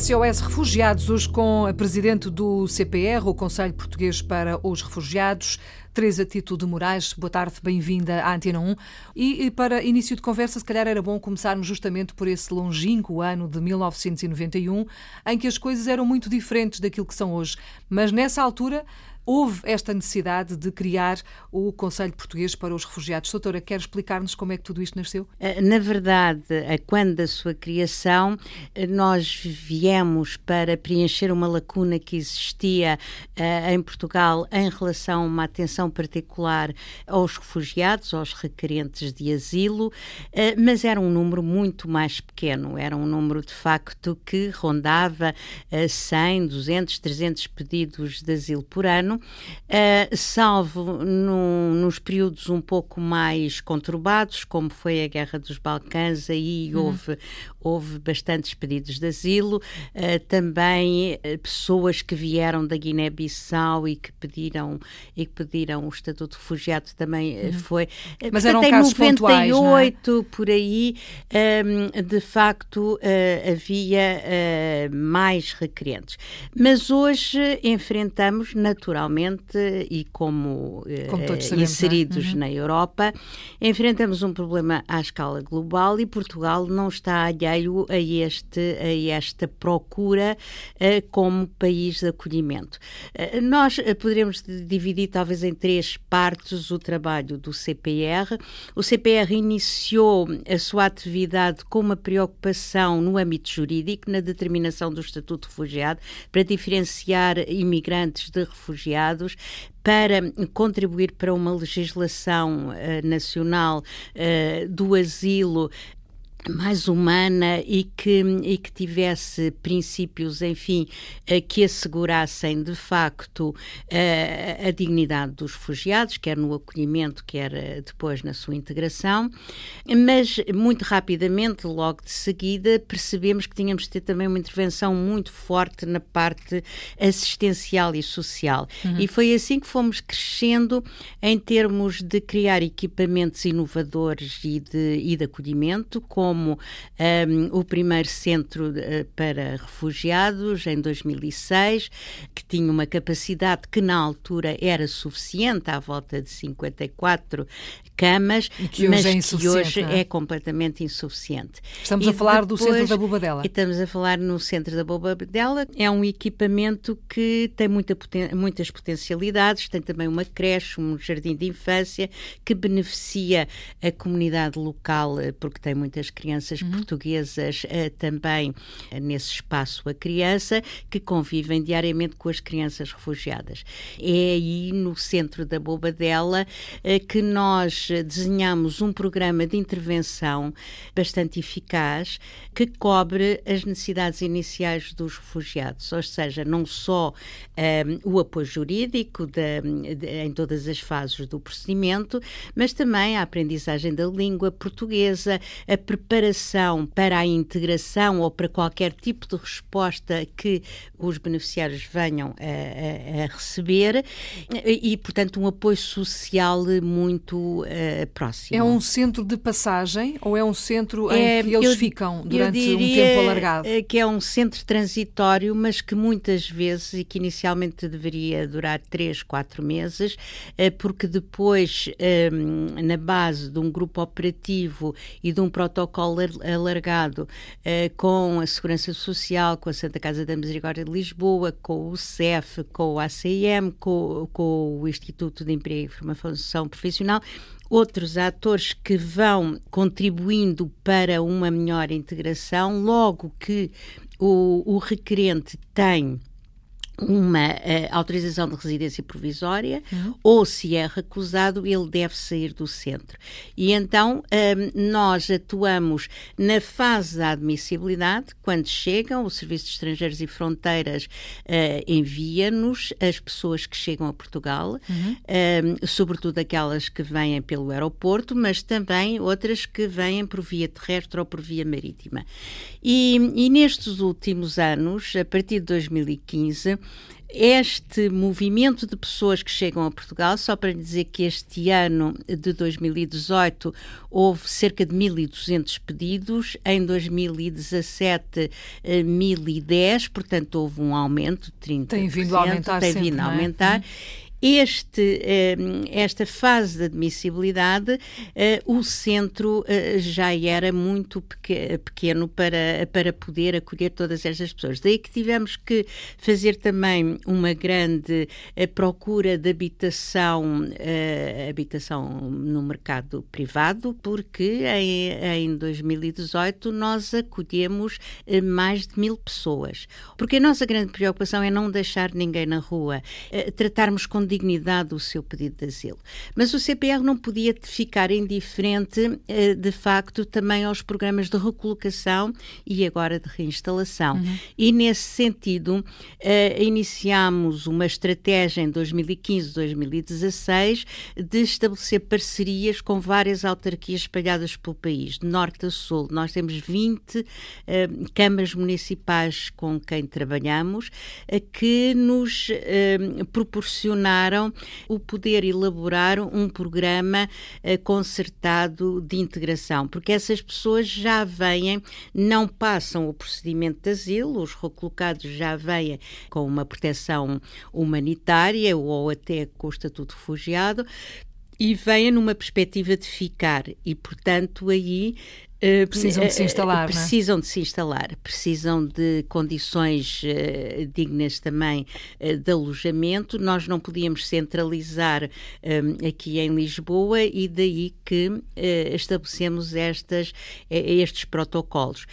SOS Refugiados, hoje com a presidente do CPR, o Conselho Português para os Refugiados, Teresa Tito de Moraes. Boa tarde, bem-vinda à Antena 1. E, e para início de conversa, se calhar era bom começarmos justamente por esse longínquo ano de 1991, em que as coisas eram muito diferentes daquilo que são hoje. Mas nessa altura houve esta necessidade de criar o Conselho Português para os Refugiados. Doutora, quer explicar-nos como é que tudo isto nasceu? Eh, na verdade, quando da sua criação, eh, nós viemos para preencher uma lacuna que existia em Portugal em relação a uma atenção particular aos refugiados, aos requerentes de asilo, mas era um número muito mais pequeno. Era um número, de facto, que rondava uh, 100, 200, 300 pedidos de asilo por ano uh, salvo no, nos períodos um pouco mais conturbados, como foi a Guerra dos Balcãs, aí uhum. houve, houve bastantes pedidos de asilo, uh, também uh, pessoas que vieram da Guiné-Bissau e que pediram e que pediram o estatuto de refugiado também uhum. foi. Mas eram em casos 98 pontuais, é? por aí, um, de facto havia mais requerentes. Mas hoje enfrentamos naturalmente e como, como eh, sabemos, é? inseridos é? uhum. na Europa, enfrentamos um problema à escala global e Portugal não está alheio a, este, a esta procura uh, como país de acolhimento. Uh, nós uh, poderemos dividir talvez em três partes o trabalho do CPR. O CPR iniciou a sua atividade com uma preocupação no âmbito jurídico, na determinação do Estatuto de Refugiado, para diferenciar imigrantes de refugiados refugiados para contribuir para uma legislação uh, nacional uh, do asilo mais humana e que, e que tivesse princípios, enfim, eh, que assegurassem de facto a, eh, a dignidade dos refugiados, quer no acolhimento, quer eh, depois na sua integração. Mas muito rapidamente, logo de seguida, percebemos que tínhamos de ter também uma intervenção muito forte na parte assistencial e social. Uhum. E foi assim que fomos crescendo em termos de criar equipamentos inovadores e de, e de acolhimento, com como um, o primeiro centro uh, para refugiados em 2006, que tinha uma capacidade que na altura era suficiente, à volta de 54 camas, que mas é que hoje é? é? completamente insuficiente. Estamos e a falar depois, do centro da Bobadela. Estamos a falar no centro da Bobadela. É um equipamento que tem muita, muitas potencialidades, tem também uma creche, um jardim de infância que beneficia a comunidade local eh, porque tem muitas crianças uhum. portuguesas uh, também uh, nesse espaço a criança que convivem diariamente com as crianças refugiadas. É aí no centro da Bobadela uh, que nós desenhamos um programa de intervenção bastante eficaz que cobre as necessidades iniciais dos refugiados, ou seja, não só um, o apoio jurídico de, de, em todas as fases do procedimento, mas também a aprendizagem da língua portuguesa, a preparação preparação para a integração ou para qualquer tipo de resposta que os beneficiários venham a, a, a receber e, portanto, um apoio social muito uh, próximo. É um centro de passagem ou é um centro em é, que eles eu, ficam durante um tempo alargado? Que é um centro transitório, mas que muitas vezes e que inicialmente deveria durar três, quatro meses, uh, porque depois, um, na base de um grupo operativo e de um protocolo protocolo alargado uh, com a Segurança Social, com a Santa Casa da Misericórdia de Lisboa, com o CEF, com o ACM, com, com o Instituto de Emprego e Formação Profissional, outros atores que vão contribuindo para uma melhor integração, logo que o, o requerente tem uma uh, autorização de residência provisória uhum. ou se é recusado, ele deve sair do centro. E então um, ehm, nós atuamos na fase da admissibilidade, quando chegam, o Serviço de Estrangeiros e Fronteiras uh, envia-nos as pessoas que chegam a Portugal, uhum. um, ehm, sobretudo aquelas que vêm pelo aeroporto, mas também outras que vêm por via terrestre ou por via marítima. E, e nestes últimos anos, a partir de 2015, este movimento de pessoas que chegam a Portugal, só para dizer que este ano de 2018 houve cerca de 1.200 pedidos, em 2017 1.010, portanto houve um aumento de 30%. Tem vindo a aumentar Tem sempre, vindo a é? aumentar. Uhum este, ehm, esta fase de admissibilidade, eh, o centro eh, já era muito pequeno para, para poder acolher todas estas pessoas. Daí que tivemos que fazer também uma grande eh, procura de habitação, habitação no mercado privado, porque em, em 2018 nós acolhemos mais de mil pessoas. Porque a nossa grande preocupação é não deixar ninguém na rua, tratarmos com dignidade o seu pedido de asilo. Mas o CPR não podia ficar indiferente, eh, de facto, também aos programas de recolocação e agora de reinstalação. Uhum. E, nesse sentido, eh, iniciámos uma estratégia em 2015-2016 de estabelecer parcerias com várias autarquias espalhadas pelo país, de norte a sul. Nós temos 20 eh, câmaras municipais com quem trabalhamos, que nos proporcionaram o poder elaborar um programa uh, concertado de integração, porque essas pessoas já vêm, não passam o procedimento de asilo, os recolocados já vêm com uma proteção humanitária ou até com o estatuto de refugiado, e vêm numa perspectiva de ficar. E, portanto, aí Uh, precisam de se instalar, uh, precisam é? de se instalar, precisam de condições uh, dignas também de alojamento. Nós não podíamos centralizar um, aqui em Lisboa e daí que estabelecemos estas, estes protocolos.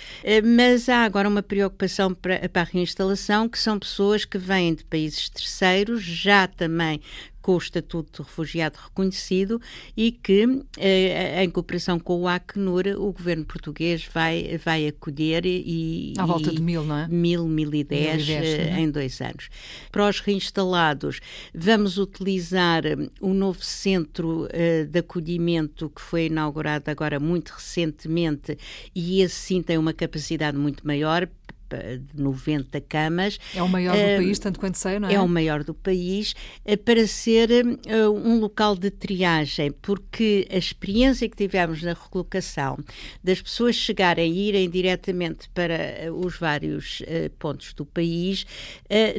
mas há agora uma preocupação para, para a reinstalação, que são pessoas que vêm de países terceiros, já também com o Estatuto de Refugiado reconhecido e que, eh, em cooperação com o Acnur, o governo português vai, vai acolher e... À volta de mil, não é? Mil, mil e dez, eh, em dois anos. Para os reinstalados, vamos utilizar o novo centro de acolhimento que foi inaugurado agora muito recentemente e esse sim tem uma capacidade muito maior, de 90 camas. É o maior do uh, país, tanto quanto sei, não é? É o maior do país, uh, para ser uh, um local de triagem, porque a experiência que tivemos na recolocação das pessoas chegarem e irem diretamente para os vários pontos do país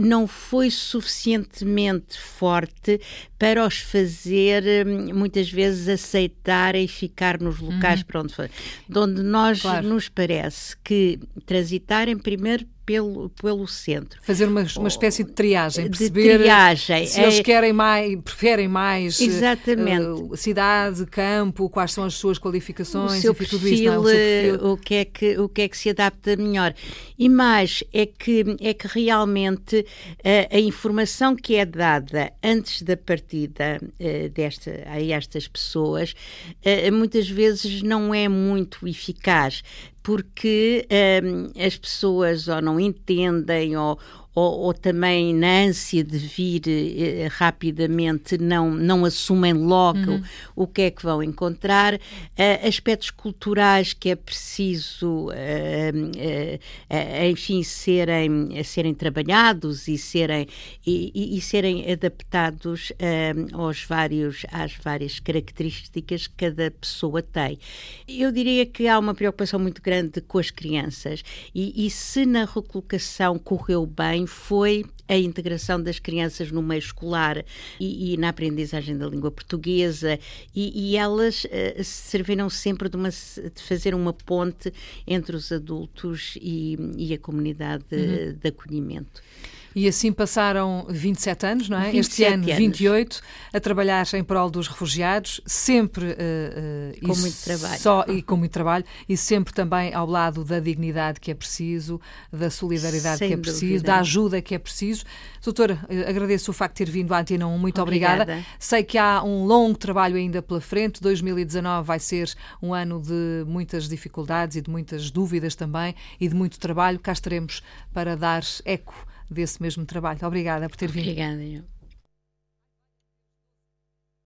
não foi suficientemente forte para os fazer muitas vezes aceitarem ficar nos locais uhum. para onde onde nós claro. nos parece que transitarem primeiro primeiro pelo, pelo centro. Fazer uma, uma espécie de triagem, perceber de triagem. se é, eles querem mais, preferem mais exatamente. Uh, cidade, campo, quais são as suas qualificações, o seu perfil, tudo isso, o, perfil. o que é que o que é que se adapta melhor. E mais é que é que realmente uh, a informação que é dada antes da partida uh, desta a estas pessoas muitas vezes não é muito eficaz porque um, as pessoas ou não entendem ou, ou, ou, também na ânsia de vir eh, rapidamente não, não assumem logo uhum. o que é que vão encontrar, uh, aspectos culturais que é preciso, uh, uh, enfim, serem, serem trabalhados e serem, e, e, serem adaptados aos vários, às várias características que cada pessoa tem. Eu diria que há uma preocupação muito grande com as crianças e, e se na recolocação correu bem, foi a integração das crianças no meio escolar e, e na aprendizagem da língua portuguesa e, e elas uh, serviram sempre de, uma, de, fazer uma ponte entre os adultos e, e a comunidade uhum. de acolhimento. E assim passaram 27 anos, não é? Este ano, anos. 28, a trabalhar em prol dos refugiados, sempre uh, uh, com muito trabalho. Só, e com muito trabalho, e sempre também ao lado da dignidade que é preciso, da solidariedade Sem que é preciso, dúvida. da ajuda que é preciso. Doutora, uh, agradeço o facto de ter vindo à Antena 1, muito obrigada. obrigada. Sei que há um longo trabalho ainda pela frente, 2019 vai ser um ano de muitas dificuldades e de muitas dúvidas também, e de muito trabalho. Cá estaremos para dar eco desse mesmo trabalho. Obrigada por ter vindo. Obrigada.